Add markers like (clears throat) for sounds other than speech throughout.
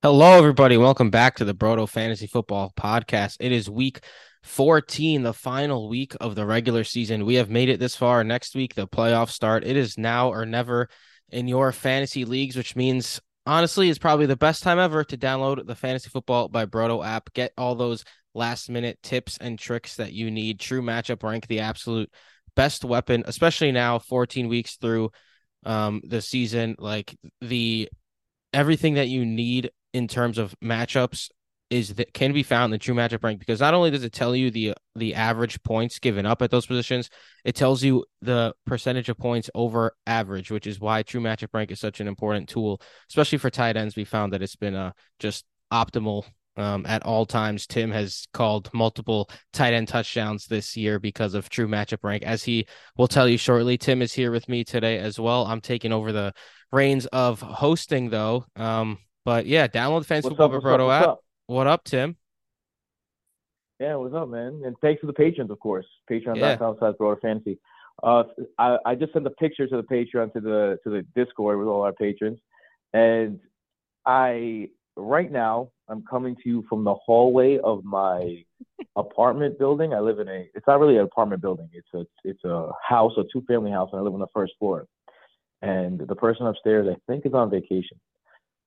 Hello, everybody. Welcome back to the Broto Fantasy Football Podcast. It is week 14, the final week of the regular season. We have made it this far. Next week, the playoffs start. It is now or never in your fantasy leagues, which means honestly, it's probably the best time ever to download the Fantasy Football by Broto app. Get all those last minute tips and tricks that you need. True matchup rank, the absolute best weapon, especially now, 14 weeks through um, the season. Like the everything that you need in terms of matchups is that can be found in the true matchup rank because not only does it tell you the the average points given up at those positions, it tells you the percentage of points over average, which is why true matchup rank is such an important tool, especially for tight ends. We found that it's been uh, just optimal um, at all times. Tim has called multiple tight end touchdowns this year because of true matchup rank, as he will tell you shortly. Tim is here with me today as well. I'm taking over the reins of hosting though. Um, but yeah, download the Fantasy Football up, Broto app. Up? What up, Tim? Yeah, what's up, man? And thanks to the patrons, of course. Patreon.com slash Broto Fantasy. Uh, I, I just sent the picture to the Patreon to the to the Discord with all our patrons, and I right now I'm coming to you from the hallway of my (laughs) apartment building. I live in a. It's not really an apartment building. It's a it's a house, a two family house, and I live on the first floor. And the person upstairs, I think, is on vacation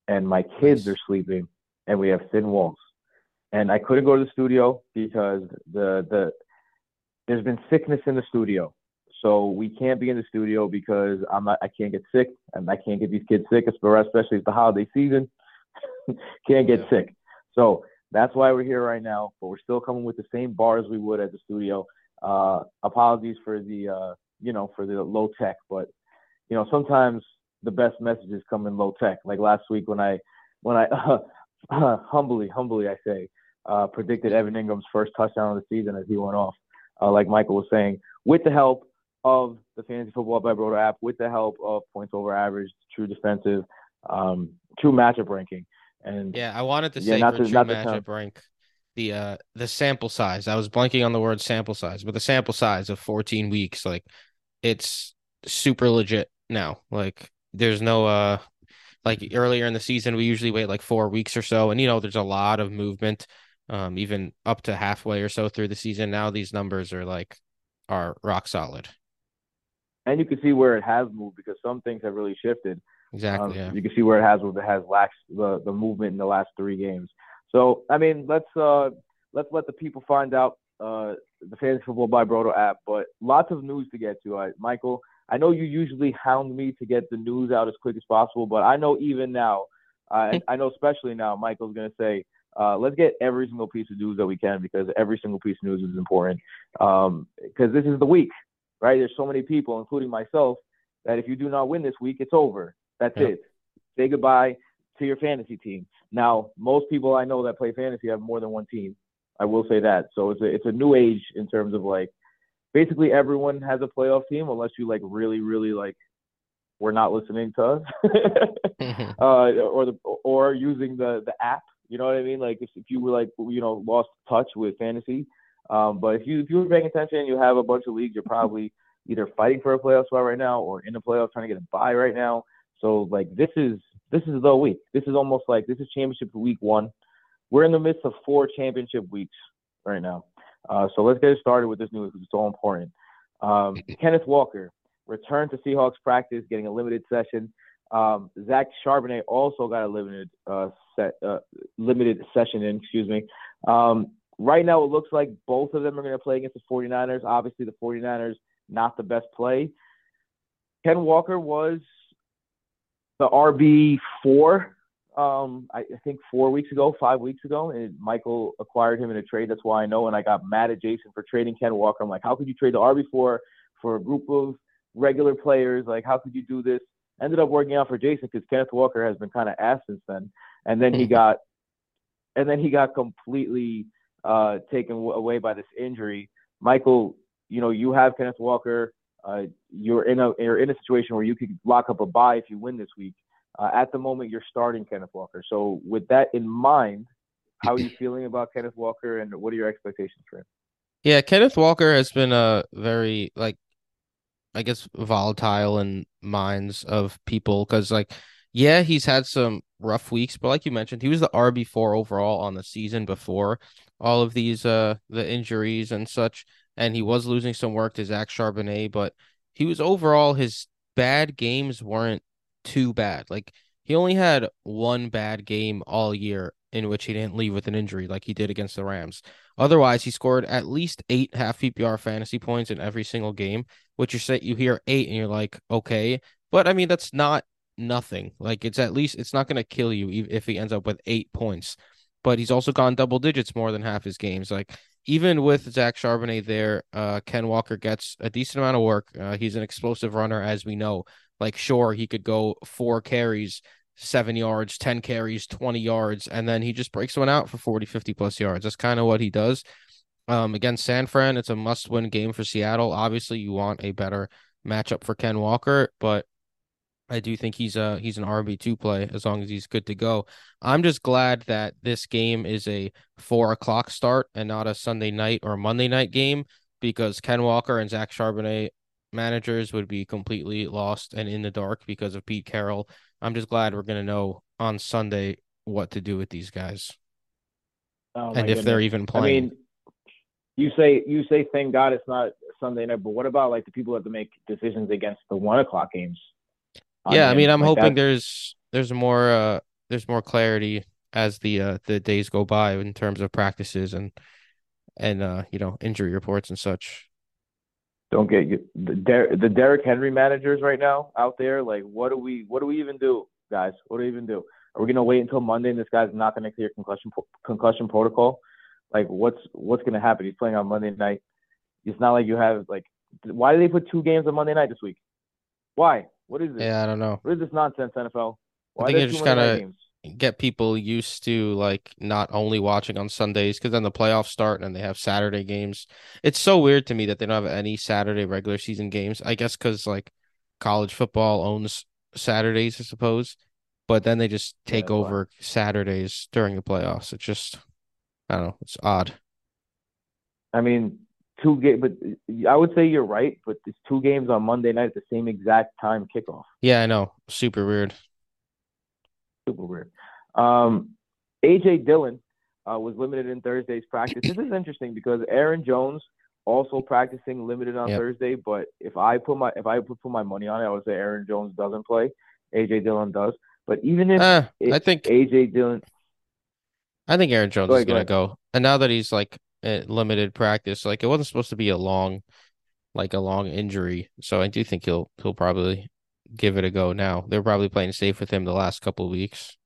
and my kids are sleeping and we have thin walls. And I couldn't go to the studio because the the there's been sickness in the studio. So we can't be in the studio because I'm not I can't get sick and I can't get these kids sick, especially it's the holiday season. (laughs) can't get yeah. sick. So that's why we're here right now, but we're still coming with the same bars we would at the studio. Uh, apologies for the uh, you know for the low tech, but you know sometimes the best messages come in low tech. Like last week when I when I uh, (laughs) uh, humbly humbly I say uh, predicted Evan Engram's first touchdown of the season as he went off, uh, like Michael was saying, with the help of the Fantasy Football by Broto app, with the help of points over average, true defensive, um, true matchup ranking. And yeah, I wanted to say yeah, for to, true matchup rank the uh the sample size. I was blanking on the word sample size, but the sample size of 14 weeks, like it's super legit now. Like there's no uh like earlier in the season we usually wait like four weeks or so and you know there's a lot of movement um even up to halfway or so through the season. Now these numbers are like are rock solid. And you can see where it has moved because some things have really shifted. Exactly um, yeah. you can see where it has where it has lacked the the movement in the last three games. So i mean let's uh let's let the people find out uh the fantasy football by broto app but lots of news to get to. Uh, michael I know you usually hound me to get the news out as quick as possible, but I know even now, uh, I know especially now, Michael's going to say, uh, let's get every single piece of news that we can because every single piece of news is important. Because um, this is the week, right? There's so many people, including myself, that if you do not win this week, it's over. That's yeah. it. Say goodbye to your fantasy team. Now, most people I know that play fantasy have more than one team. I will say that. So it's a it's a new age in terms of like basically everyone has a playoff team unless you like really really like we're not listening to us. (laughs) (laughs) Uh, or the or using the the app you know what i mean? Like if, if you were like you know lost touch with fantasy. Um, but if you if you were paying attention you have a bunch of leagues you're probably (laughs) either fighting for a playoff spot right now or in the playoffs trying to get a bye right now. So like this is this is the week. This is almost like this is championship week one. We're in the midst of four championship weeks right now uh, so let's get started with this news because it's so important. Um, (laughs) Kenneth Walker returned to Seahawks practice, getting a limited session. Um, Zach Charbonnet also got a limited uh, set, uh, limited session in. Excuse me. Um, right now, it looks like both of them are going to play against the 49ers. Obviously, the 49ers not the best play. Ken Walker was the RB four um, I, I think four weeks ago, five weeks ago, and Michael acquired him in a trade. That's why I know. And I got mad at Jason for trading Ken Walker. I'm like, how could you trade the RB four for a group of regular players? Like, how could you do this? Ended up working out for Jason because Kenneth Walker has been kind of ass since then. And then he (laughs) got, and then he got completely uh, taken away by this injury. Michael, you know, you have Kenneth Walker. Uh, you're in a you're in a situation where you could lock up a bye if you win this week. Uh, at the moment, you're starting Kenneth Walker. So, with that in mind, how are you (clears throat) feeling about Kenneth Walker, and what are your expectations for him? Yeah, Kenneth Walker has been a very like, I guess, volatile in minds of people because like Yeah, he's had some rough weeks, but like you mentioned, he was the RB4 overall on the season before all of these uh the injuries and such, and he was losing some work to Zach Charbonnet, but he was overall his bad games weren't too bad. Like he only had one bad game all year in which he didn't leave with an injury like he did against the Rams. Otherwise, he scored at least eight half PPR fantasy points in every single game, which you say you hear eight and you're like, okay. But I mean, that's not nothing. Like it's at least it's not going to kill you if he ends up with eight points. But he's also gone double digits more than half his games. Like even with Zach Charbonnet there, uh, Ken Walker gets a decent amount of work. Uh, he's an explosive runner, as we know. Like sure, he could go four carries, seven yards, 10 carries, 20 yards, and then he just breaks one out for 40, 50 plus yards. That's kind of what he does. Um, against San Fran, it's a must win game for Seattle. Obviously, you want a better matchup for Ken Walker, but I do think he's a he's an RB two play as long as he's good to go. I'm just glad that this game is a four o'clock start and not a Sunday night or Monday night game because Ken Walker and Zach Charbonnet managers would be completely lost and in the dark because of Pete Carroll. I'm just glad we're gonna know on Sunday what to do with these guys Oh, and if goodness. they're even playing. I mean, you say you say thank God it's not Sunday night, but what about like the people that have to make decisions against the one o'clock games? yeah, I mean, I'm Like hoping that. there's there's more uh there's more clarity as the uh the days go by in terms of practices and and uh you know injury reports and such. Don't get you the Der- the Derrick Henry managers right now out there. Like, what do we what do we even do, guys? What do we even do? Are we gonna wait until Monday and this guy's not gonna clear concussion concussion protocol? Like, what's what's gonna happen? He's playing on Monday night. It's not like you have like. Why do they put two games on Monday night this week? Why? What is this? Yeah, I don't know. What is this nonsense, NFL? I Why think are there you're two just kind games? of get people used to like not only watching on Sundays because then the playoffs start and they have Saturday games. It's so weird to me that they don't have any Saturday regular season games. I guess because like college football owns Saturdays, I suppose, but then they just take why. over Saturdays during the playoffs. It's just I don't know. It's odd. I mean, two game, but I would say you're right. But it's two games on Monday night at the same exact time kickoff. Yeah, I know. Super weird. Super weird. Um, AJ Dillon uh, was limited in Thursday's practice. This is interesting because Aaron Jones also practicing limited on Yep. Thursday. But if I put my if I put put my money on it, I would say Aaron Jones doesn't play. AJ Dillon does. But even if Uh, it- I think AJ Dillon, I think Aaron Jones Go is ahead, go gonna ahead. go. And now that he's like limited practice, like it wasn't supposed to be a long, like a long injury. So I do think he'll he'll probably give it a go now. They're probably playing safe with him the last couple of weeks.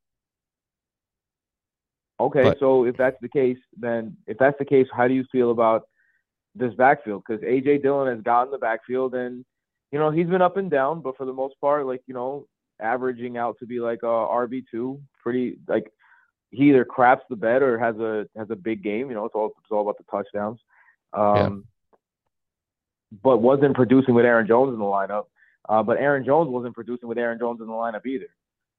okay. But- so if that's the case, then if that's the case, how do you feel about this backfield? Because AJ Dillon has gotten the backfield, and you know he's been up and down, but for the most part, like you know, averaging out to be like a RB two, pretty like he either craps the bed or has a has a big game. You know, it's all it's all about the touchdowns. Um, But wasn't producing with Aaron Jones in the lineup. Uh, but Aaron Jones wasn't producing with Aaron Jones in the lineup either.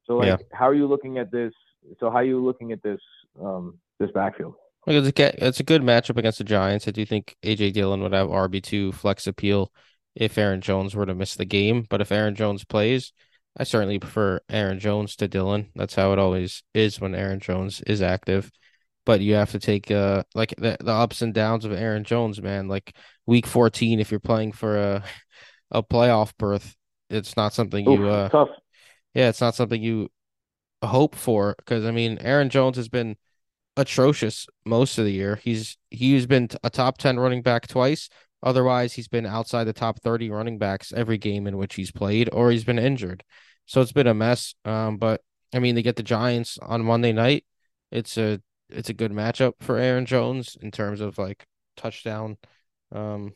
So like, Yeah. how are you looking at this? So how are you looking at this um, this backfield? Like it's a ga- it's a good matchup against the Giants. I do think AJ Dillon would have RB two flex appeal if Aaron Jones were to miss the game. But if Aaron Jones plays, I certainly prefer Aaron Jones to Dillon. That's how it always is when Aaron Jones is active. But you have to take uh like the the ups and downs of Aaron Jones, man. Like week 14, if you're playing for a a playoff berth, it's not something Oof, you uh tough. yeah, it's not something you hope for because I mean Aaron Jones has been atrocious most of the year. He's he's been a top 10 running back twice. Otherwise, he's been outside the top 30 running backs every game in which he's played or he's been injured. So it's been a mess. Um, but I mean, they get the Giants on Monday night. It's a it's a good matchup for Aaron Jones in terms of like touchdown um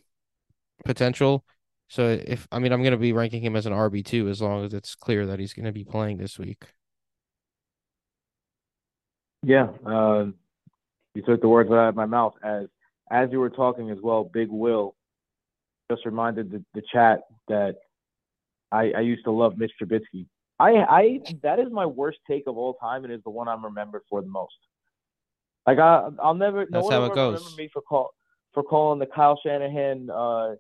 potential. So if I mean I'm gonna be ranking him as an RB2 as long as it's clear that he's gonna be playing this week. Yeah, um, you took the words out of my mouth as as you were talking as well. Big Will just reminded the, the chat that I, I used to love Mitch Trubisky. I I that is my worst take of all time, and is the one I'm remembered for the most. Like I I'll never no That's one how it goes. remember me for call for calling the Kyle Shanahan uh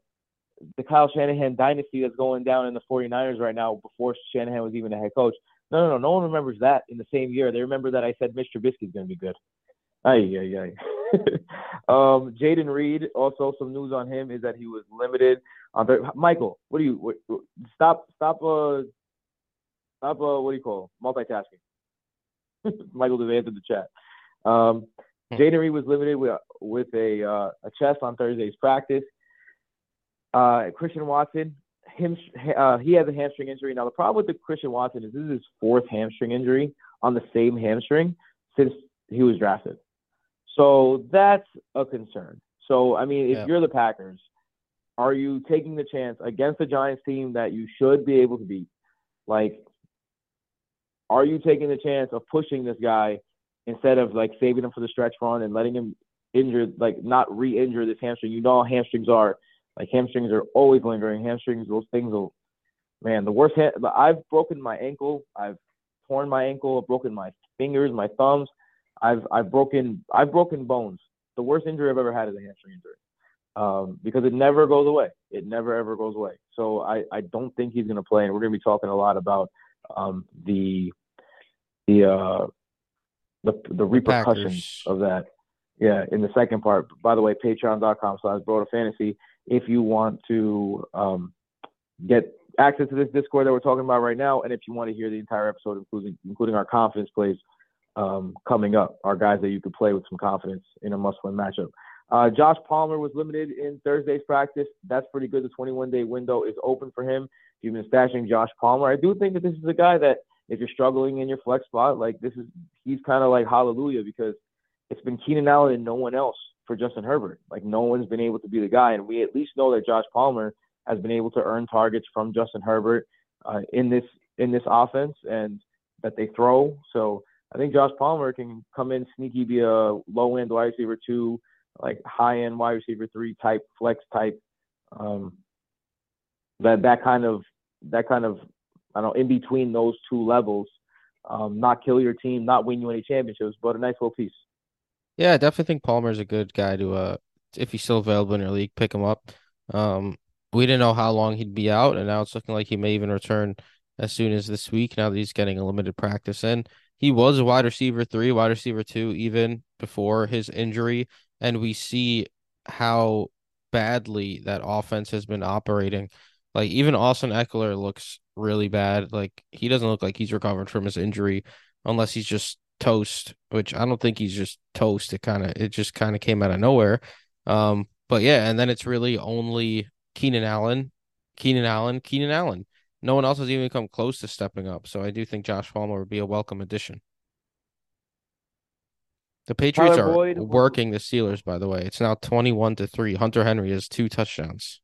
the Kyle Shanahan dynasty that's going down in the 49ers right now before Shanahan was even a head coach. No, no, no. No one remembers that in the same year. They remember that I said Mr. Trubisky's going to be good. Ay, ay, ay. (laughs) um, Jayden Reed, also some news on him is that he was limited. On the, Michael, what do you what, stop stop uh stop uh what do you call it? multitasking? (laughs) Michael just answered the chat. Um, hmm. Jayden Reed was limited with with a uh, a chest on Thursday's practice. Uh, Christian Watson, him uh, he has a hamstring injury. Now the problem with the Christian Watson is this is his fourth hamstring injury on the same hamstring since he was drafted. So that's a concern. So I mean, if yeah. you're the Packers, are you taking the chance against the Giants team that you should be able to beat? Like, are you taking the chance of pushing this guy instead of like saving him for the stretch run and letting him injure, like not re-injure this hamstring? You know how hamstrings are. Like hamstrings are always lingering. Hamstrings, those things will, man, the worst. Ha- I've broken my ankle. I've torn my ankle. I've broken my fingers, my thumbs. I've I've broken I've broken bones. The worst injury I've ever had is a hamstring injury. Um, because it never goes away. It never ever goes away. So I, I don't think he's going to play, and we're going to be talking a lot about um, the the uh, the the repercussions Packers. of that. Yeah, in the second part. By the way, patreon.com slash broto fantasy if you want to um, get access to this Discord that we're talking about right now, and if you want to hear the entire episode, including including our confidence plays um, coming up, our guys that you could play with some confidence in a must-win matchup. Uh, Josh Palmer was limited in Thursday's practice. That's pretty good. The 21 day window is open for him. If you've been stashing Josh Palmer, I do think that this is a guy that if you're struggling in your flex spot, like this is he's kind of like hallelujah because it's been Keenan Allen and no one else for Justin Herbert. Like no one's been able to be the guy, and we at least know that Josh Palmer has been able to earn targets from Justin Herbert uh, in this in this offense and that they throw. So I think Josh Palmer can come in sneaky, be a low end wide receiver two, like high end wide receiver three type, flex type. Um, that that kind of that kind of I don't know in between those two levels. Um, not kill your team, not win you any championships, but a nice little piece. Yeah, I definitely think Palmer's a good guy to uh if he's still available in your league, pick him up. Um, we didn't know how long he'd be out, and now it's looking like he may even return as soon as this week. Now that he's getting a limited practice in, he was a wide receiver three, wide receiver two, even before his injury, and we see how badly that offense has been operating. Like even Austin Ekeler looks really bad. Like he doesn't look like he's recovered from his injury, unless he's just toast. Which I don't think he's just toast. It kind of it just kind of came out of nowhere. Um, but yeah, and then it's really only Keenan Allen, Keenan Allen, Keenan Allen. No one else has even come close to stepping up. So I do think Josh Palmer would be a welcome addition. The Patriots Tyler are Boyd. working the Steelers, by the way. It's now 21 to 3. Hunter Henry has two touchdowns.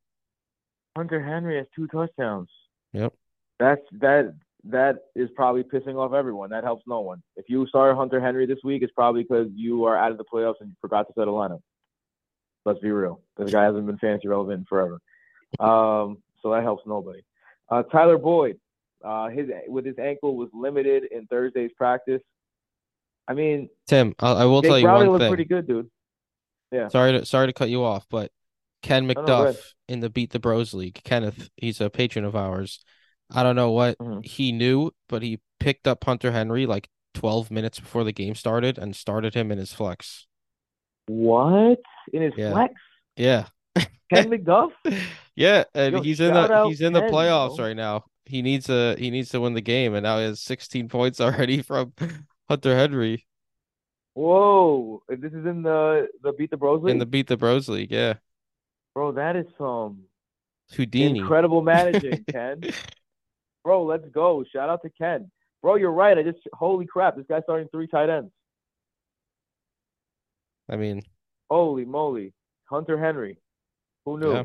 Hunter Henry has two touchdowns. Yep. That's that that is probably pissing off everyone. That helps no one. If you start Hunter Henry this week, it's probably because you are out of the playoffs and you forgot to set a lineup. Let's be real. This guy hasn't been fantasy relevant forever. Um, so that helps nobody. Uh, Tyler Boyd, uh, his with his ankle was limited in Thursday's practice. I mean, Tim, I, I will Jake tell you Browning one thing. Pretty good, dude. Yeah. Sorry to sorry to cut you off, but Ken McDuff no, no, in the Beat the Bros League, Kenneth, he's a patron of ours. I don't know what mm-hmm. he knew, but he picked up Hunter Henry like 12 minutes before the game started and started him in his flex. What? In his yeah. flex? Yeah. Ken (laughs) McDuff? yeah, and Yo, he's in the he's in the playoffs bro. right now. He needs a he needs to win the game, and now he has 16 points (laughs) already from Hunter Henry. Whoa! This is in the the Beat the Bros League. In the Beat the Bros League, yeah. Bro, that is some Houdini. Incredible managing, (laughs) Ken. Bro, let's go. Shout out to Ken. Bro, you're right. I just holy crap, this guy's starting three tight ends. I mean, holy moly, Hunter Henry. Who knew? Yeah.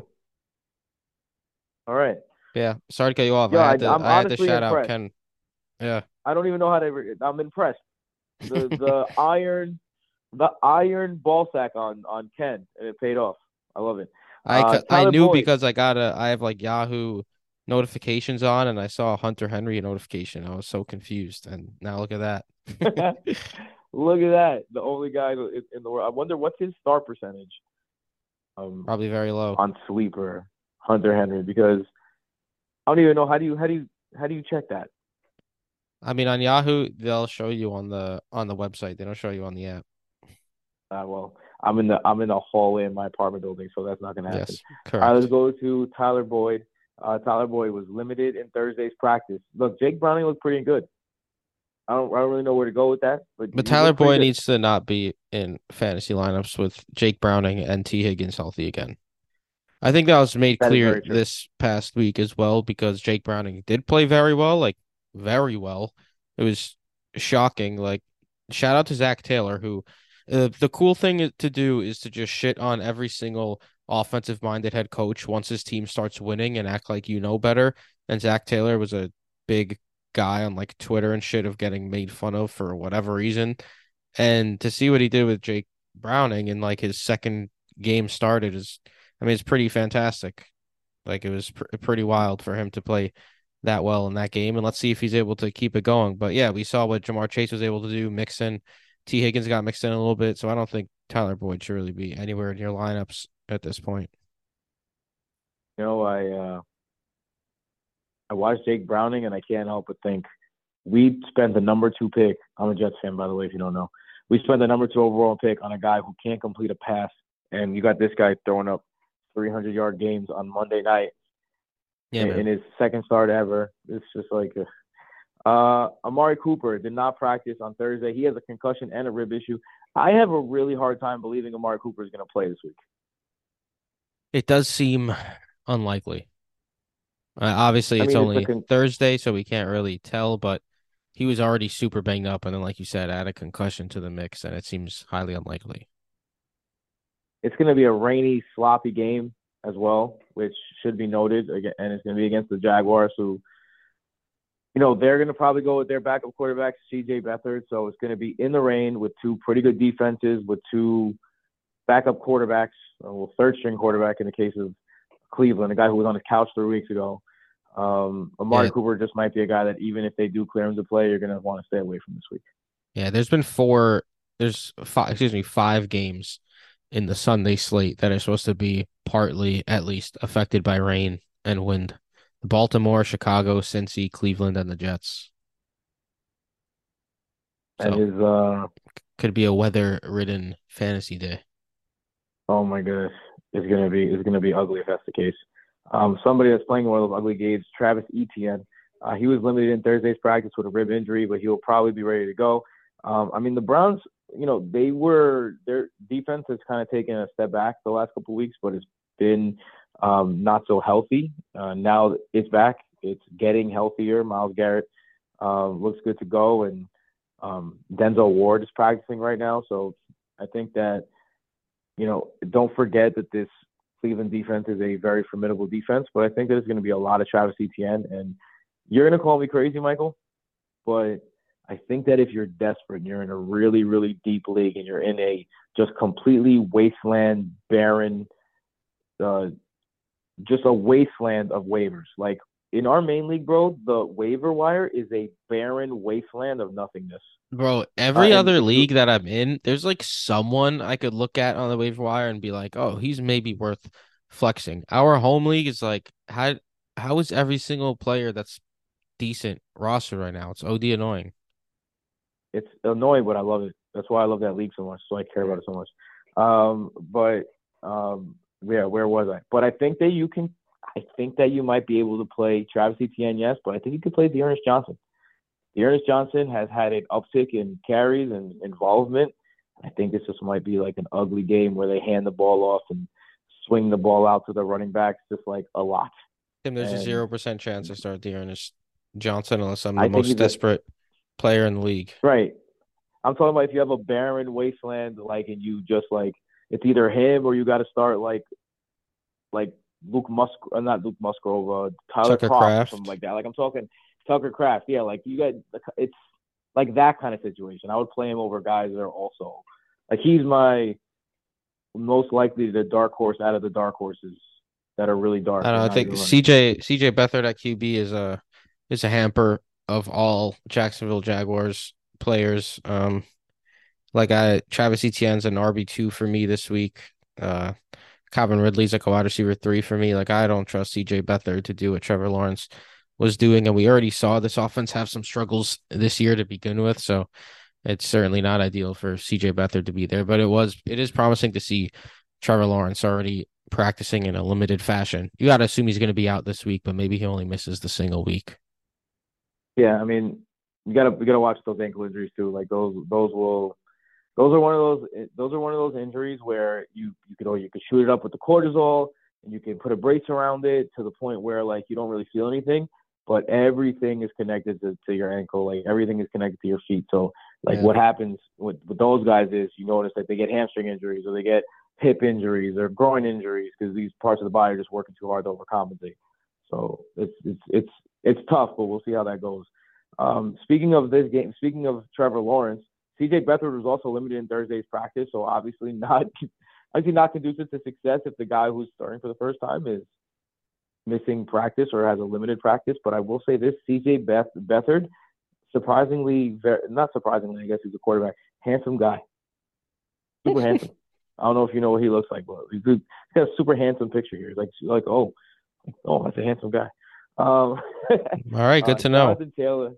All right. Yeah. Sorry to cut you off. Yeah, I had to, I, I had to shout impressed. out Ken. Yeah. I don't even know how to. I'm impressed. The the (laughs) iron, the iron ball sack on on Ken, and it paid off. I love it. I uh, I knew Boyd. because I got a I have like Yahoo notifications on, and I saw a Hunter Henry notification. I was so confused, and now look at that. (laughs) look at that. The only guy in the world. I wonder what's his star percentage. Um, Probably very low on sleeper Hunter Henry because I don't even know how do you how do you how do you check that? I mean, on Yahoo, they'll show you on the on the website. They don't show you on the app. Uh, well, I'm in the I'm in the hallway in my apartment building, so that's not going to happen. Yes, correct. All right, let's go to Tyler Boyd. Uh, Tyler Boyd was limited in Thursday's practice. Look, Jake Browning looked pretty good. I don't I don't really know where to go with that, but But Tyler Boyd needs to not be in fantasy lineups with Jake Browning and T. Higgins healthy again. I think that was made That clear this past week as well because Jake Browning did play very well, like very well. It was shocking. Like, shout out to Zac Taylor, who uh, the cool thing to do is to just shit on every single offensive minded head coach once his team starts winning and act like you know better. And Zac Taylor was a big guy on like Twitter and shit of getting made fun of for whatever reason. And to see what he did with Jake Browning in like his second game started is, I mean, it's pretty fantastic. Like it was pr- pretty wild for him to play that well in that game. And let's see if he's able to keep it going. But yeah, we saw what Ja'Marr Chase was able to do. Mixon, T. Higgins got mixed in a little bit. So I don't think Tyler Boyd should really be anywhere in your lineups at this point. You know, I uh, I watched Jake Browning, and I can't help but think we spent the number two pick. I'm a Jets fan, by the way, if you don't know. We spent the number two overall pick on a guy who can't complete a pass, and you got this guy throwing up 300 yard games on Monday night Yeah, in, in his second start ever. It's just like, uh, uh, Amari Cooper did not practice on Thursday. He has a concussion and a rib issue. I have a really hard time believing Amari Cooper is going to play this week. It does seem unlikely. Uh, obviously, I it's mean, only a con- Thursday, so we can't really tell. But he was already super banged up, and then, like you said, add a concussion to the mix, and it seems highly unlikely. It's going to be a rainy, sloppy game as well, which should be noted. And it's going to be against the Jaguars, who, you know, they're going to probably go with their backup quarterback, C.J. Beathard. So it's going to be in the rain with two pretty good defenses, with two backup quarterbacks, well, third string quarterback in the case of Cleveland, a guy who was on his couch three weeks ago. Um, Amari Yeah. Cooper just might be a guy that even if they do clear him to play, you're going to want to stay away from this week. Yeah, there's been four. There's five. Excuse me, five games in the Sunday slate that are supposed to be partly, at least, affected by rain and wind. Baltimore, Chicago, Cincy, Cleveland, and the Jets. And So uh, could be a weather-ridden fantasy day. Oh my goodness, it's gonna be it's gonna be ugly if that's the case. Um, somebody that's playing one of those ugly games, Travis Etienne. Uh, he was limited in Thursday's practice with a rib injury, but he'll probably be ready to go. Um, I mean, the Browns, you know, they were their defense has kind of taken a step back the last couple of weeks, but it's been um, not so healthy. Uh, now it's back. It's getting healthier. Myles Garrett um, looks good to go, and um, Denzel Ward is practicing right now. So I think that you know, don't forget that this Cleveland defense is a very formidable defense, but I think there's going to be a lot of Travis Etienne. And you're going to call me crazy, Michael, but I think that if you're desperate and you're in a really, really deep league and you're in a just completely wasteland, barren, uh, just a wasteland of waivers. Like in our main league, bro, the waiver wire is a barren wasteland of nothingness. Bro, every and other league that I'm in, there's like someone I could look at on the waiver wire and be like, oh, he's maybe worth flexing. Our home league is like, how how is every single player that's decent roster right now? It's OD annoying. it's annoying, but I love it. That's why I love that league so much. So I care about it so much. Um, but um, yeah, where was I? But I think that you can. I think that you might be able to play Travis Etienne, yes, but I think you could play D'Ernest Johnson. D'Ernest Johnson has had an uptick in carries and involvement. I think this just might be like an ugly game where they hand the ball off and swing the ball out to the running backs just like a lot. Tim, there's a zero percent chance I start D'Ernest Johnson unless I'm the I most he's a- desperate player in the league. Right. I'm talking about if you have a barren wasteland, like, and you just like it's either him or you got to start like, like Luke Musk, uh, not Luke Musgrave, uh, Tyler Tucker Croft, or Kraft. something like that. Like I'm talking Tucker Kraft. Yeah, like you got it's like that kind of situation. I would play him over guys that are also like he's my most likely the dark horse out of the dark horses that are really dark. I don't know. I think. CJ CJ Beathard at QB is a is a hamper of all Jacksonville Jaguars players. Um, like I Travis Etienne's an RB two for me this week. Uh, Calvin Ridley's like a wide receiver three for me. Like I don't trust CJ Beathard to do what Trevor Lawrence was doing, and we already saw this offense have some struggles this year to begin with. So it's certainly not ideal for CJ Beathard to be there, but it was it is promising to see Trevor Lawrence already practicing in a limited fashion. You got to assume he's going to be out this week, but maybe he only misses the single week. Yeah, I mean, you gotta you gotta watch those ankle injuries too. Like those those will those are one of those those are one of those injuries where you you could or you could shoot it up with the cortisol and you can put a brace around it to the point where like you don't really feel anything, but everything is connected to, to your ankle, like everything is connected to your feet. So like yeah. what happens with, with those guys is you notice that they get hamstring injuries or they get hip injuries or groin injuries because these parts of the body are just working too hard to overcompensate. So it's it's it's it's tough, but we'll see how that goes. Um, speaking of this game, speaking of Trevor Lawrence, CJ Beathard was also limited in Thursday's practice, so obviously not (laughs) obviously not conducive to success if the guy who's starting for the first time is missing practice or has a limited practice. But I will say this: CJ Beth Beathard, surprisingly, very, not surprisingly, I guess he's a quarterback, handsome guy, super (laughs) handsome. I don't know if you know what he looks like, but he's, he's got a super handsome picture here. Like, like oh, oh, that's a handsome guy. Um, (laughs) All right, good uh, to know. Jonathan Taylor,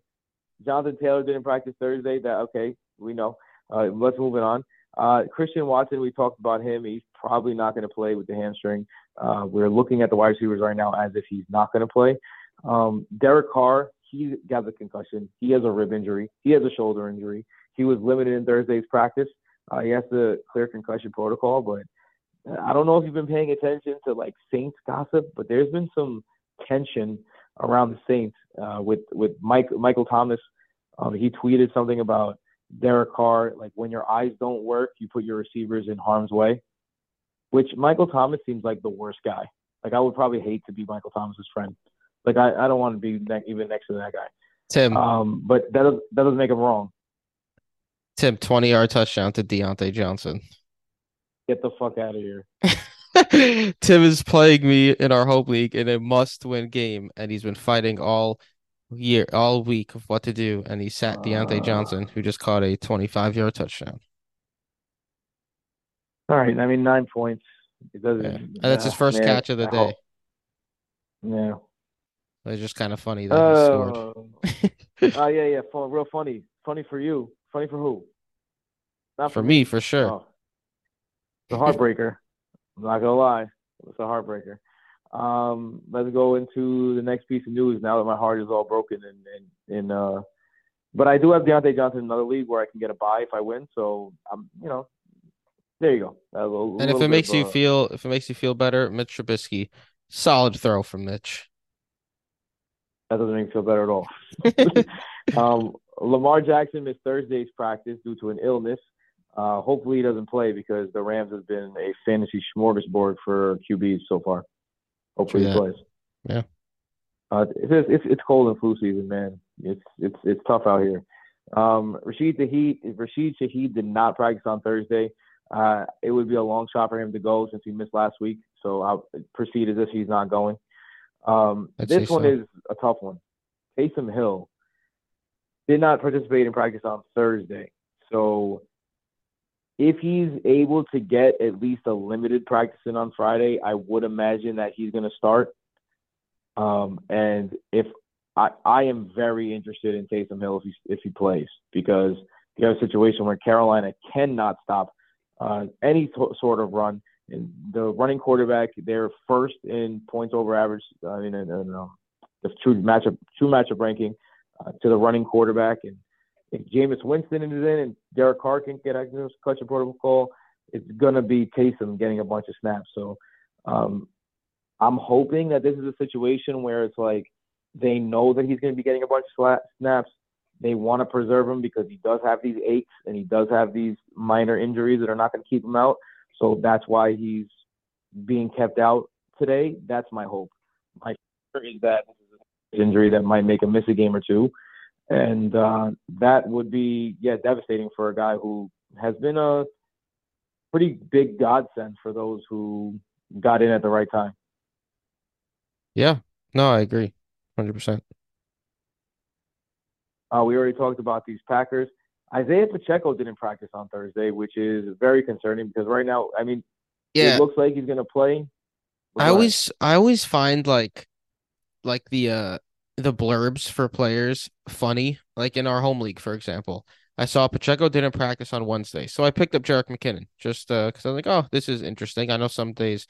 Jonathan Taylor didn't practice Thursday. That okay, we know. Uh, let's move it on. Uh, Christian Watson, we talked about him. He's probably not going to play with the hamstring. Uh, we're looking at the wide receivers right now as if he's not going to play. Um, Derek Carr, he got the concussion. He has a rib injury. He has a shoulder injury. He was limited in Thursday's practice. Uh, he has to clear concussion protocol, but I don't know if you've been paying attention to like Saints gossip, but there's been some tension around the Saints uh, with with Mike Michael Thomas. Um, he tweeted something about Derek Carr, like when your eyes don't work, you put your receivers in harm's way. Which Michael Thomas seems like the worst guy. Like I would probably hate to be Michael Thomas's friend. Like I, I don't want to be ne- even next to that guy. Tim. Um, but that doesn't, that doesn't make him wrong. Tim, 20 yard touchdown to Diontae Johnson. Get the fuck out of here. (laughs) Tim is playing me in our hope league in a must win game, and he's been fighting all year, all week of what to do. And he sat Diontae uh, Johnson, who just caught a 25 yard touchdown. All right. I mean, nine points. It doesn't, yeah. And that's his first man, catch of the day. Yeah. It's just kind of funny that uh, he scored. (laughs) Oh uh, yeah, yeah, fun, real funny. Funny for you. Funny for who? Not for, for me, for sure. Oh. It's a heartbreaker. I'm not gonna lie, it's a heartbreaker. Um, let's go into the next piece of news now that my heart is all broken and and, and uh, but I do have Diontae Johnson in another league where I can get a bye if I win. So I'm, you know, there you go. Little, and if it makes of, you uh, feel, if it makes you feel better, Mitch Trubisky, solid throw from Mitch. That doesn't make me feel better at all. (laughs) (laughs) um, Lamar Jackson missed Thursday's practice due to an illness. Uh, hopefully he doesn't play because the Rams have been a fantasy smorgasbord for QBs so far. Hopefully he plays. Yeah. Uh, it's, it's it's cold and flu season, man. It's it's it's tough out here. Um, Rashid Shaheed Rashid Shaheed did not practice on Thursday. Uh, it would be a long shot for him to go since he missed last week. So I'll proceed as if he's not going. Um, this one so. is a tough one. Taysom Hill did not participate in practice on Thursday. So if he's able to get at least a limited practice in on Friday, I would imagine that he's going to start. Um, and if I, I am very interested in Taysom Hill if he if he plays because you have a situation where Carolina cannot stop uh, any t- sort of run. And the running quarterback, they're first in points over average. I mean, in, in, uh, the true matchup, true matchup ranking uh, to the running quarterback. And if Jameis Winston is in and Derek Carr can get a concussion protocol, it's gonna be Taysom getting a bunch of snaps. So um, I'm hoping that this is a situation where it's like they know that he's gonna be getting a bunch of snaps. They want to preserve him because he does have these aches and he does have these minor injuries that are not going to keep him out. So that's why he's being kept out today. That's my hope. My fear is that this is an injury that might make him miss a game or two and uh, that would be yeah devastating for a guy who has been a pretty big godsend for those who got in at the right time. Yeah, no, I agree, hundred percent. Uh, we already talked about these Packers. Isaiah Pacheco didn't practice on Thursday, which is very concerning because right now, I mean, yeah. it looks like he's going to play. I always, I always find like, like the uh the blurbs for players funny. Like in our home league, for example, I saw Pacheco didn't practice on Wednesday, so I picked up Jerick McKinnon just because uh, I'm like, oh, this is interesting. I know some days,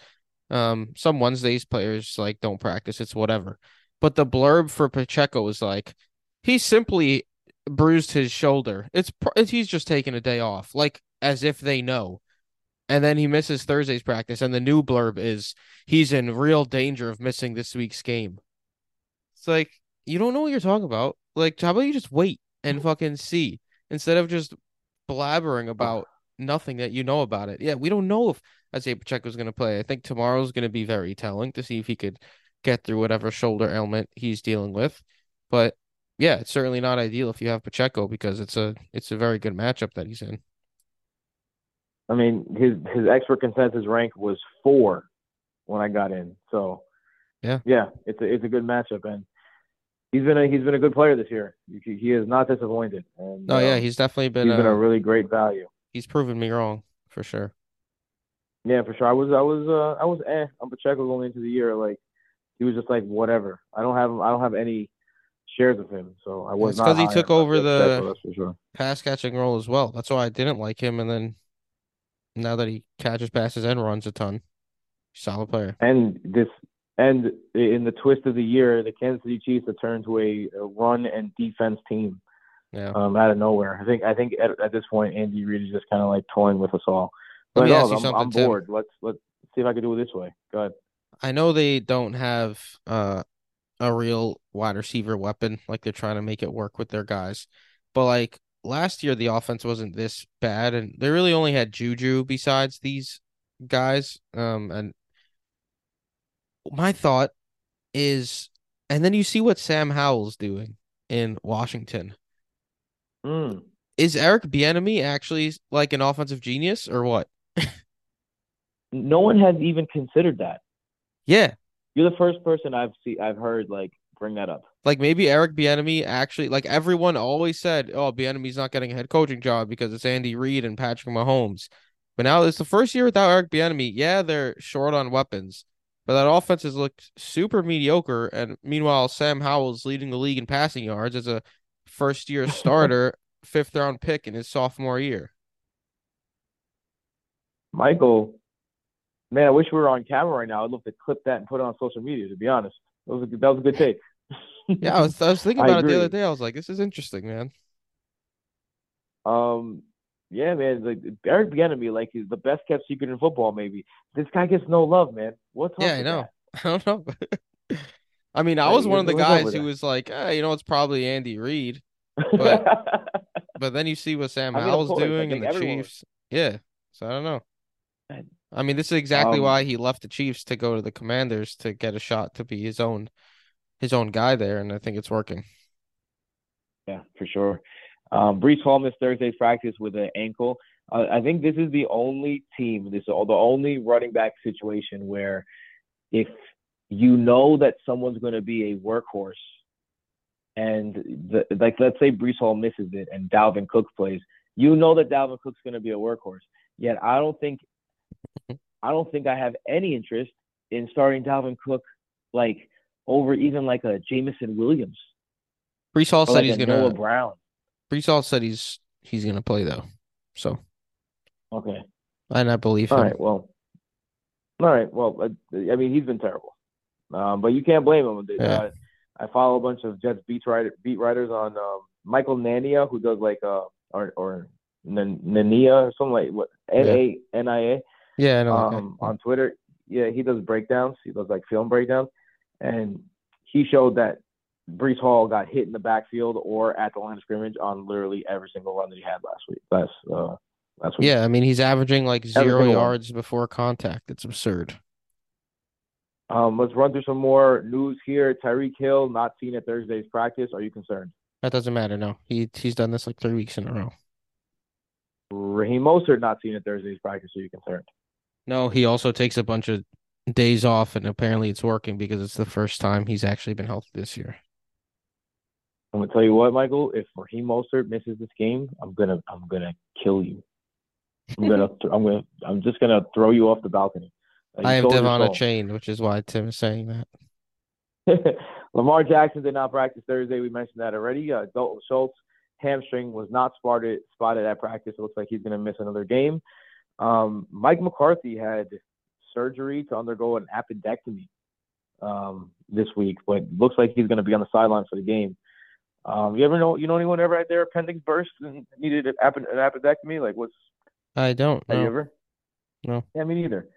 um, some Wednesdays players like don't practice. It's whatever. But the blurb for Pacheco was like, he simply bruised his shoulder. It's he's just taking a day off, like as if they know. And then he misses Thursday's practice, and the new blurb is he's in real danger of missing this week's game. It's like you don't know what you're talking about. Like, how about you just wait and mm-hmm. fucking see instead of just blabbering about nothing that you know about it. Yeah, we don't know if Isaiah Pacheco is going to play. I think tomorrow's going to be very telling to see if he could get through whatever shoulder ailment he's dealing with. But yeah, it's certainly not ideal if you have Pacheco because it's a it's a very good matchup that he's in. I mean, his his expert consensus rank was four when I got in. So yeah, yeah, it's a it's a good matchup, and he's been a he's been a good player this year. He, he is not disappointed. And, oh yeah, um, he's definitely been he's a, been a really great value. He's proven me wrong for sure. Yeah, for sure. I was I was uh I was eh on Pacheco going into the year. Like he was just like whatever. I don't have I don't have any shares of him, so I was because he took over the sure. pass catching role as well. That's why I didn't like him, and then now that he catches passes and runs a ton, solid player. And this and in the twist of the year, the Kansas City Chiefs have turned to a, a run and defense team. Yeah. Um, out of nowhere. I think I think at, at this point Andy Reid is just kind of like toying with us all. But no, I'm, I'm bored. Let's let's see if I can do it this way. Go ahead. I know they don't have uh, a real wide receiver weapon. Like they're trying to make it work with their guys, but like last year the offense wasn't this bad, and they really only had Juju besides these guys. Um, and my thought is, and then you see what Sam Howell's doing in Washington. Mm. Is Eric Bieniemy actually like an offensive genius or what? (laughs) no one has even considered that. Yeah, you're the first person I've see I've heard like bring that up. Like maybe Eric Bieniemy actually like everyone always said, "Oh, Bieniemy's not getting a head coaching job because it's Andy Reid and Patrick Mahomes." But now it's the first year without Eric Bieniemy. Yeah, they're short on weapons, but that offense has looked super mediocre. And meanwhile, Sam Howell's leading the league in passing yards as a first year (laughs) starter, fifth round pick in his sophomore year. Michael, man, I wish we were on camera right now. I'd love to clip that and put it on social media. To be honest, that was a good, that was a good take. yeah, I was I was (laughs) thinking about it the other day. I was like, this is interesting, man. Um, yeah, man, like Eric Bieniemy, like he's the best kept secret in football. Maybe this guy gets no love, man. What's yeah, I know. (laughs) I don't know. (laughs) I mean, I was one of the guys who was like, eh, you know, it's probably Andy Reid, (laughs) but but then you see what Sam I mean, Howell's doing and the everyone... Chiefs. Yeah, so I don't know. I mean, this is exactly um, why he left the Chiefs to go to the Commanders to get a shot to be his own his own guy there, and I think it's working. Yeah, for sure. Um, Breece Hall missed Thursday's practice with an ankle. Uh, I think this is the only team, this is the only running back situation where if you know that someone's going to be a workhorse, and the, like let's say Breece Hall misses it and Dalvin Cook plays, you know that Dalvin Cook's going to be a workhorse. Yet I don't think I don't think I have any interest in starting Dalvin Cook like over even like a Jameson Williams. Breece Hall said like he's gonna Noah Brown. Hall said he's he's gonna play though. So okay, and I believe all him. All right, well, all right, well, uh, I mean he's been terrible, um, but you can't blame him. Yeah. Uh, I follow a bunch of Jets beat writer beat writers on um, Michael Nania who does like uh or or Nania or something like what N A N I A. Yeah, I know. Um, on Twitter, yeah, he does breakdowns. He does like film breakdowns and he showed that Breece Hall got hit in the backfield or at the line of scrimmage on literally every single run that he had last week. Last uh, last week. Yeah, I mean he's averaging like zero yards one. before contact. It's absurd. Um, let's run through some more news here. Tyreek Hill not seen at Thursday's practice. Are you concerned? That doesn't matter. No, he he's done this like three weeks in a row. Raheem Mostert not seen at Thursday's practice. Are you concerned? No, he also takes a bunch of days off, and apparently it's working because it's the first time he's actually been healthy this year. I'm gonna tell you what, Michael. If Raheem Mostert misses this game, I'm gonna I'm gonna kill you. I'm gonna I'm gonna I'm just gonna throw you off the balcony. I have Dev on a chain, which is why Tim is saying that. (laughs) Lamar Jackson did not practice Thursday. We mentioned that already. Uh, Dalton Schultz hamstring was not spotted spotted at practice. It looks like he's going to miss another game. Um, Mike McCarthy had surgery to undergo an appendectomy um, this week, but looks like he's going to be on the sideline for the game. Um, you ever know you know anyone ever had their appendix burst and needed an, app- an appendectomy? Like what's I don't have you know. ever? No. Yeah, me neither.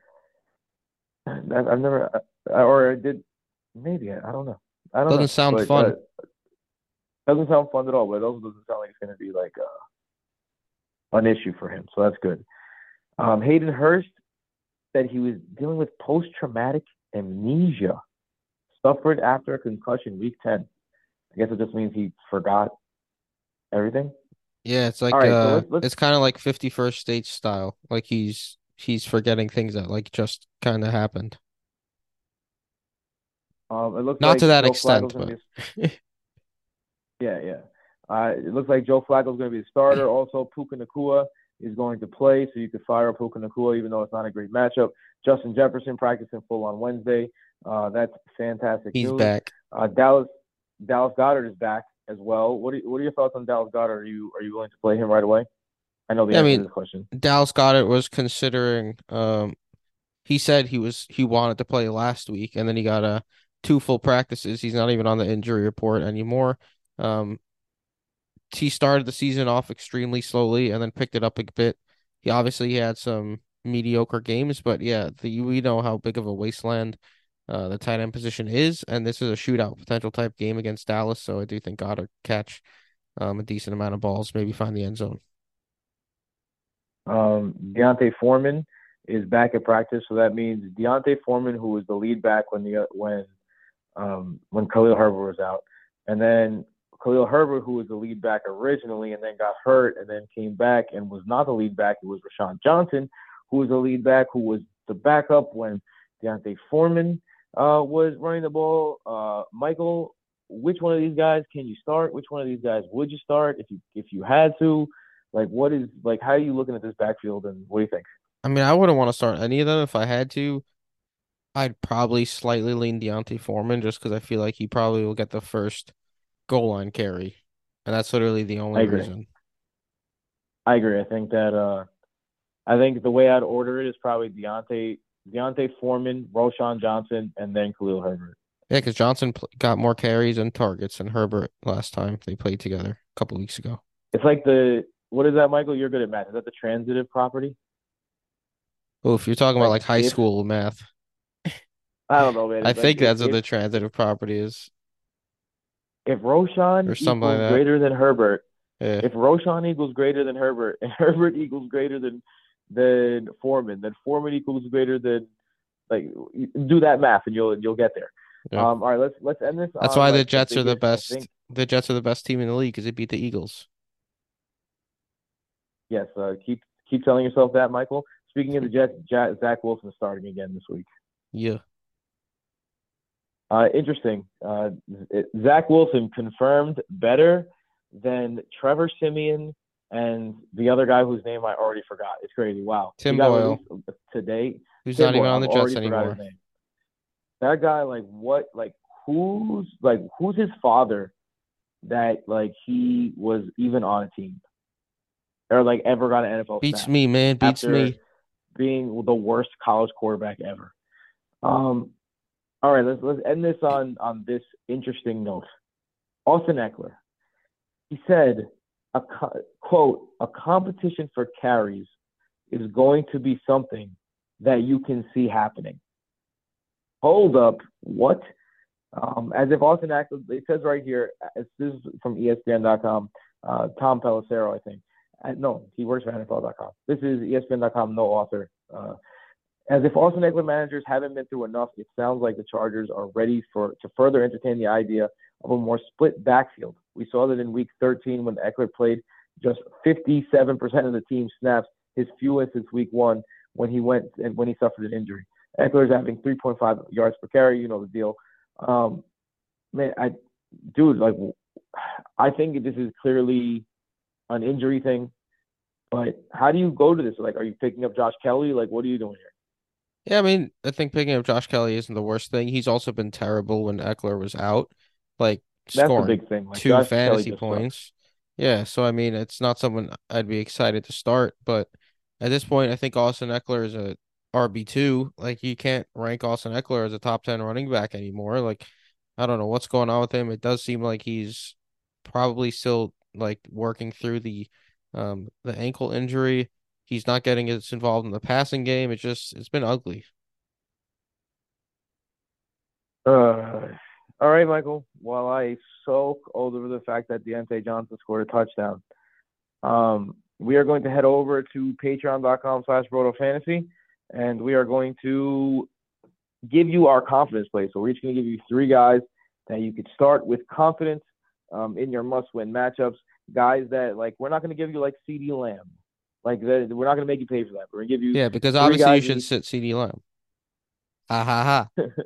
I've, I've never, uh, or I did maybe I don't know. I don't Doesn't know. sound But, fun. uh, doesn't sound fun at all, but it also doesn't sound like it's going to be like uh, an issue for him. So that's good. Um, Hayden Hurst said he was dealing with post traumatic amnesia, suffered after a concussion week 10. I guess it just means he forgot everything. Yeah, it's like right, so uh let's- let's- it's kind of like 50 First Dates style. Like he's he's forgetting things that like just kind of happened. Um, it looks Not like to that Joe extent, Flacco's but be- (laughs) yeah, yeah. Uh, it looks like Joe Flacco's going to be the starter. (clears throat) Also, Puka Nacua is going to play, so you could fire Puka Nacua, even though it's not a great matchup. Justin Jefferson practicing full on Wednesday. Uh, that's fantastic he's news. back. Uh, Dallas Dallas Goedert is back as well. What are, what are your thoughts on Dallas Goedert? Are you are you willing to play him right away? I know the Yeah, I answer mean- to this question. Dallas Goedert was considering um he said he was he wanted to play last week and then he got a two full practices. He's not even on the injury report anymore. Um he started the season off extremely slowly and then picked it up a bit. He obviously had some mediocre games, but yeah, the we know how big of a wasteland uh the tight end position is, and this is a shootout potential type game against Dallas, so I do think Goedert catch um a decent amount of balls, maybe find the end zone. Um, D'Onta Foreman is back at practice, so that means D'Onta Foreman, who was the lead back when the when um, when Khalil Herbert was out, and then Khalil Herbert, who was the lead back originally, and then got hurt, and then came back and was not the lead back. It was Roschon Johnson, who was the lead back, who was the backup when D'Onta Foreman uh, was running the ball. Uh, Michael, which one of these guys can you start? Which one of these guys would you start if you if you had to? Like, what is like? How are you looking at this backfield, and what do you think? I mean, I wouldn't want to start any of them if I had to. I'd probably slightly lean D'Onta Foreman just because I feel like he probably will get the first goal line carry, and that's literally the only agree. reason. I agree. I think that uh, I think the way I'd order it is probably D'Onta D'Onta Foreman, Roschon Johnson, and then Khalil Herbert. Yeah, because Johnson pl- got more carries and targets than Herbert last time they played together a couple weeks ago. It's like the what is that, Michael? You're good at math. Is that the transitive property? Oh, if you're talking about Like, like high if- school math, (laughs) I don't know, man. I It's think like that's if, what the transitive property is. if Roschon or something like greater than Herbert, Yeah, if Roschon equals greater than Herbert, and (laughs) Herbert equals greater than than Foreman, then Foreman equals greater than like do that math and you'll you'll get there. Yeah. Um, all right, let's let's end this. that's on, why the like, Jets are the best. The Jets are the best team in the league because they beat the Eagles. Yes, uh, keep keep telling yourself that, Michael. Speaking of the Jets, Ja- Zach Wilson starting again this week. Yeah, Uh, interesting. Uh, Zach Wilson confirmed better than Trevor Siemian and the other guy whose name I already forgot. It's crazy. Wow. Tim Boyle. today. who's Tim not even on the Jets already forgot his anymore. That guy, like, what, like, who's, like, who's his father that, like, he was even on a team or, like, ever got an NFL Beats me, man. Beats me. being the worst college quarterback ever. Um, all right, let's let's end this on on this interesting note. Austin Ekeler, he said, a co- quote, a competition for carries is going to be something that you can see happening. Hold up, what? Um, as if Austin Ekeler, it says right here, this is from ESPN.com, uh, Tom Pelissero, I think. Uh, no, he works for NFL.com. This is ESPN.com, no author. Uh, as if Austin Ekeler managers haven't been through enough, it sounds like the Chargers are ready for to further entertain the idea of a more split backfield. We saw that in Week 13 when Ekeler played just 57% of the team snaps, his fewest since Week One when he went and when he suffered an injury. Ekeler is having 3.5 yards per carry. You know the deal. Um, man, I, dude, like, I think this is clearly an injury thing. But how do you go to this? Like, are you picking up Josh Kelley? Like, what are you doing here? Yeah, I mean, I think picking up Josh Kelley isn't the worst thing. He's also been terrible when Ekeler was out. like That's scoring the big thing. Like two Josh fantasy points. Yeah, so I mean, it's not someone I'd be excited to start, but at this point, I think Austin Ekeler is a RB two. Like you can't rank Austin Ekeler as a top ten running back anymore. Like I don't know what's going on with him. It does seem like he's probably still like working through the um the ankle injury. He's not getting as involved in the passing game. It's just it's been ugly. Uh, all right, Michael. While I soak over the fact that Diontae Johnson scored a touchdown, um, we are going to head over to patreon.com slash Fantasy, and we are going to give you our confidence play. So we're each going to give you three guys that you could start with confidence um, in your must-win matchups. Guys that, like, we're not going to give you, like, CeeDee Lamb. Like, we're not going to make you pay for that. We're going to give you Yeah, because obviously you should sit CeeDee Lamb. Ha ha ha. (laughs)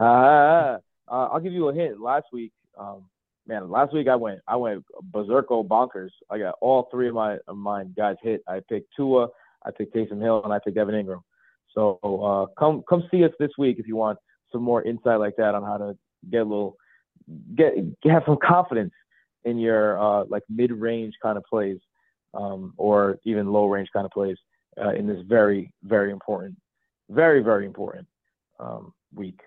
Uh, uh, I'll give you a hint. Last week, um, man, last week I went, I went berserko bonkers. I got all three of my of my guys hit. I picked Tua, I picked Taysom Hill, and I picked Evan Engram. So uh, come come see us this week if you want some more insight like that on how to get a little get have some confidence in your uh, like mid range kind of plays um, or even low range kind of plays uh, in this very very important, very very important um, week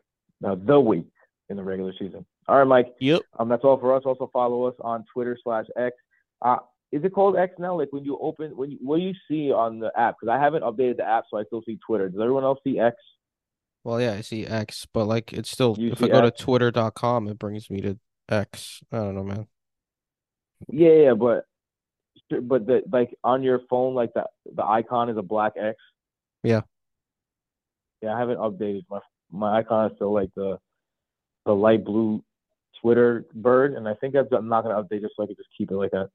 uh, the week in the regular season. All right, Mike. Yep. Um, that's all for us. Also follow us on Twitter slash X. Uh, is it called X now? Like when you open, when you, what do you see on the app? Because I haven't updated the app, so I still see Twitter. Does everyone else see X? Well, yeah, I see X, but like it's still. You if I go X? to twitter.com, it brings me to X. I don't know, man. Yeah, yeah, but but the like on your phone, like the the icon is a black X. Yeah. Yeah, I haven't updated my my icon is still like the the light blue Twitter bird, and I think I'm not gonna update just so I can just keep it like that.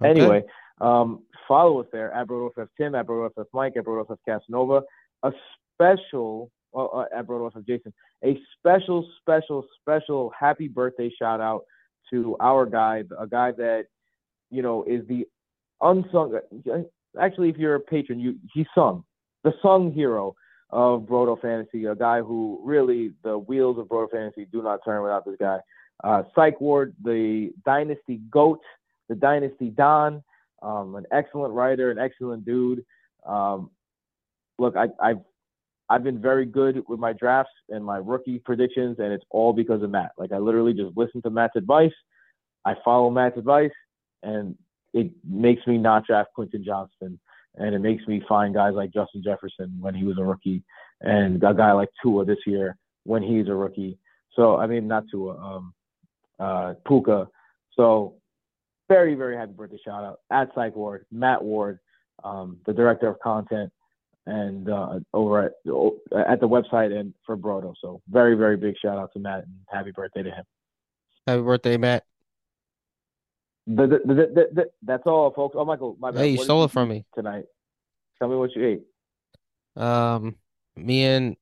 (laughs) anyway, um, follow us there at BrotoFF Tim, at BrotoFF Mike, at BrotoFF Casanova. A special uh, at BrotoFF Jason, a special, special, special happy birthday shout out to our guy, a guy that you know is the unsung. Actually, if you're a patron, you he sung the sung hero of Broto Fantasy, a guy who really the wheels of Broto Fantasy do not turn without this guy. Uh, Psych Ward, the Dynasty GOAT, the Dynasty Don, um, an excellent writer, an excellent dude. Um, look, I, I've I've been very good with my drafts and my rookie predictions, and it's all because of Matt. Like I literally just listen to Matt's advice, I follow Matt's advice, and it makes me not draft Quentin Johnston and it makes me find guys like Justin Jefferson when he was a rookie, and a guy like Tua this year when he's a rookie. So I mean, not Tua, um, uh, Puka. So very very happy birthday shout out at Psych Ward, Matt Ward, um, the director of content, and uh, over at at the website and for Broto. So very very big shout out to Matt and happy birthday to him. Happy birthday, Matt. The, the, the, the, that's all, folks. Oh, Michael, my bad. Hey, you what stole it from me tonight. Tell me what you ate. Um, me and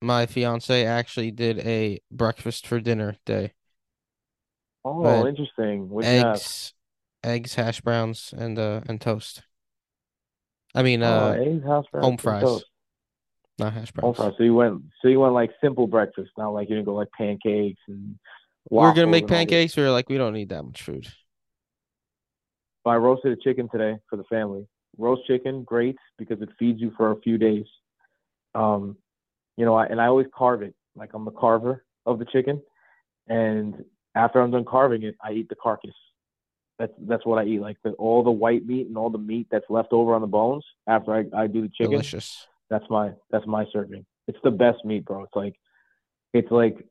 my fiance actually did a breakfast for dinner day. Oh, interesting. What eggs, eggs, hash browns, and uh, and toast. I mean, uh, oh, eggs, hash browns, home fries, toast. not hash browns. Home fries. So you went, so you went like simple breakfast, not like you didn't go like pancakes and. We're gonna make pancakes. We are like, we don't need that much food. I roasted a chicken today for the family. Roast chicken, great because it feeds you for a few days. Um, you know, I, and I always carve it. Like I'm the carver of the chicken, and after I'm done carving it, I eat the carcass. That's that's what I eat. Like the, all the white meat and all the meat that's left over on the bones after I, I do the chicken. Delicious. That's my that's my serving. It's the best meat, bro. It's like it's like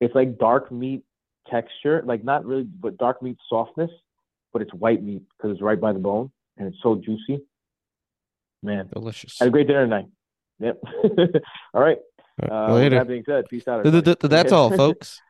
it's like dark meat texture, like not really, but dark meat softness but it's white meat because it's right by the bone and it's so juicy. Man, delicious. Had a great dinner tonight. Yep. (laughs) all right. Uh, Later. that being said, peace out. That's all, folks. (laughs)